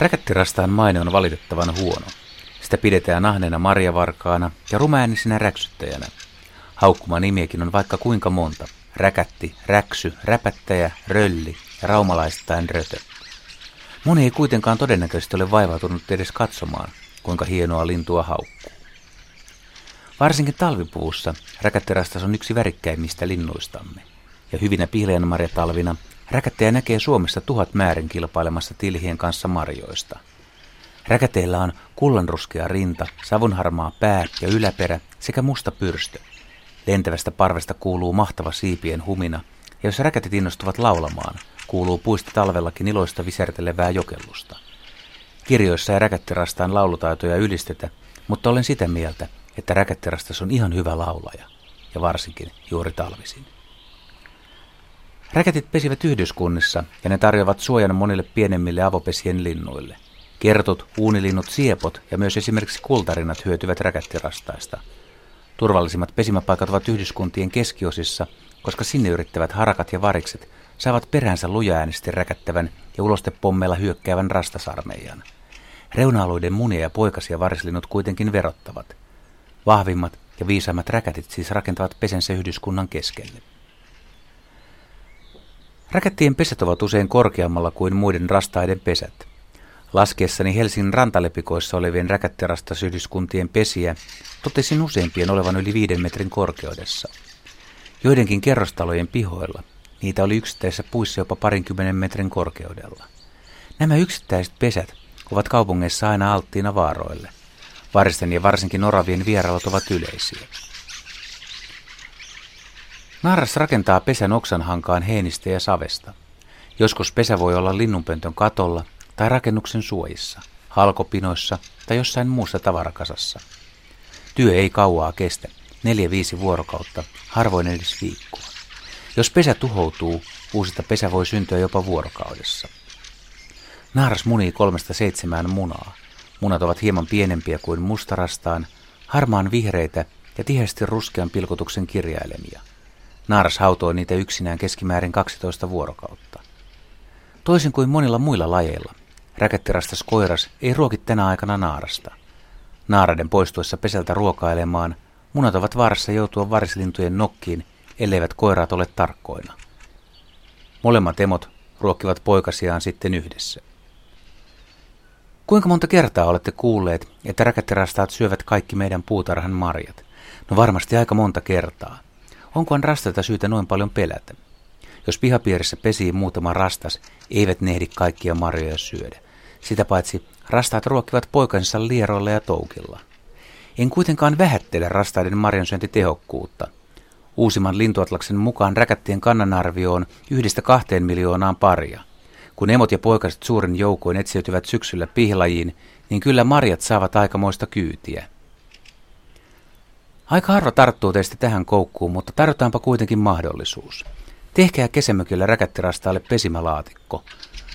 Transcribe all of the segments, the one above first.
Räkättirastaan maine on valitettavan huono. Sitä pidetään ahneena marjavarkaana ja rumäänisenä räksyttäjänä. Haukkuma nimiäkin on vaikka kuinka monta. Räkätti, räksy, räpättäjä, rölli ja raumalaistain rötö. Moni ei kuitenkaan todennäköisesti ole vaivautunut edes katsomaan, kuinka hienoa lintua haukkuu. Varsinkin talvipuussa räkätterastas on yksi värikkäimmistä linnuistamme. Ja hyvinä pihleenmarjatalvina räkättäjä näkee Suomessa tuhat määrin kilpailemassa tilhien kanssa marjoista. Räkäteillä on kullanruskea rinta, savunharmaa pää ja yläperä sekä musta pyrstö. Lentävästä parvesta kuuluu mahtava siipien humina, ja jos räkätit innostuvat laulamaan, kuuluu puista talvellakin iloista visertelevää jokellusta. Kirjoissa ei räkätterastaan laulutaitoja ylistetä, mutta olen sitä mieltä, että räkätterastas on ihan hyvä laulaja, ja varsinkin juuri talvisin. Räkätit pesivät yhdyskunnissa, ja ne tarjoavat suojan monille pienemmille avopesien linnuille. Kertut, uunilinnut, siepot ja myös esimerkiksi kultarinat hyötyvät räkättirastaista. Turvallisimmat pesimäpaikat ovat yhdyskuntien keskiosissa, koska sinne yrittävät harakat ja varikset saavat peräänsä lujaäänesti räkättävän ja ulostepommeilla hyökkäävän rastasarmeijan. Reuna-alueiden munia ja poikasia varislinnut kuitenkin verottavat. Vahvimmat ja viisaimmat räkätit siis rakentavat pesensä yhdyskunnan keskelle. Räkättien pesät ovat usein korkeammalla kuin muiden rastaiden pesät. Laskiessani Helsingin rantalepikoissa olevien räkättirastasyhdyskuntien pesiä totesin useimpien olevan yli viiden metrin korkeudessa. Joidenkin kerrostalojen pihoilla niitä oli yksittäisissä puissa jopa parinkymmenen metrin korkeudella. Nämä yksittäiset pesät ovat kaupungeissa aina alttiina vaaroille. Varisten ja varsinkin oravien vierailut ovat yleisiä. Naaras rakentaa pesän oksanhankaan heinistä ja savesta. Joskus pesä voi olla linnunpöntön katolla tai rakennuksen suojissa, halkopinoissa tai jossain muussa tavarakasassa. Työ ei kauaa kestä, neljä viisi vuorokautta, harvoin edes viikkoa. Jos pesä tuhoutuu, uusista pesä voi syntyä jopa vuorokaudessa. Naaras munii kolmesta seitsemään munaa. Munat ovat hieman pienempiä kuin mustarastaan, harmaan vihreitä ja tiheästi ruskean pilkotuksen kirjailemia. Naaras hautoi niitä yksinään keskimäärin 12 vuorokautta. Toisin kuin monilla muilla lajeilla, räkättirastas koiras ei ruoki tänä aikana naarasta. Naaraden poistuessa pesältä ruokailemaan, munat ovat vaarassa joutua varislintujen nokkiin, elleivät koiraat ole tarkkoina. Molemmat emot ruokkivat poikasiaan sitten yhdessä. Kuinka monta kertaa olette kuulleet, että räkättirastaat syövät kaikki meidän puutarhan marjat? No varmasti aika monta kertaa. Onkohan rastaita syytä noin paljon pelätä? Jos pihapiirissä pesii muutama rastas, eivät ne ehdi kaikkia marjoja syödä. Sitä paitsi rastaat ruokkivat poikansa lieroilla ja toukilla. En kuitenkaan vähättele rastaiden marjansyöntitehokkuutta. Uusimman lintuatlaksen mukaan räkättien kannanarvio on yhdestä kahteen miljoonaan paria. Kun emot ja poikaset suurin joukoin etsiytyvät syksyllä pihlajiin, niin kyllä marjat saavat aikamoista kyytiä. Aika harva tarttuu teistä tähän koukkuun, mutta tarjotaanpa kuitenkin mahdollisuus. Tehkää kesämökillä räkättirastaalle pesimälaatikko.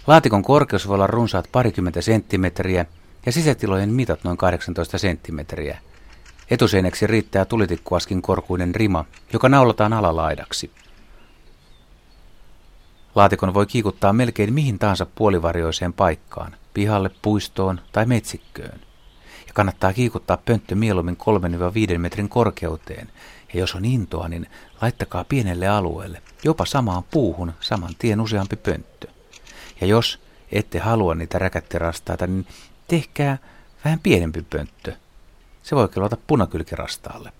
Laatikon korkeus voi olla runsaat parikymmentä senttimetriä ja sisätilojen mitat noin 18 senttimetriä. Etuseinäksi riittää tulitikkuaskin korkuinen rima, joka naulataan alalaidaksi. Laatikon voi kiikuttaa melkein mihin tahansa puolivarjoiseen paikkaan, pihalle, puistoon tai metsikköön kannattaa kiikuttaa pönttö mieluummin 3-5 metrin korkeuteen, ja jos on intoa, niin laittakaa pienelle alueelle, jopa samaan puuhun saman tien useampi pönttö. Ja jos ette halua niitä räkättirastaita, niin tehkää vähän pienempi pönttö. Se voi kelvata punakylkirastaalle.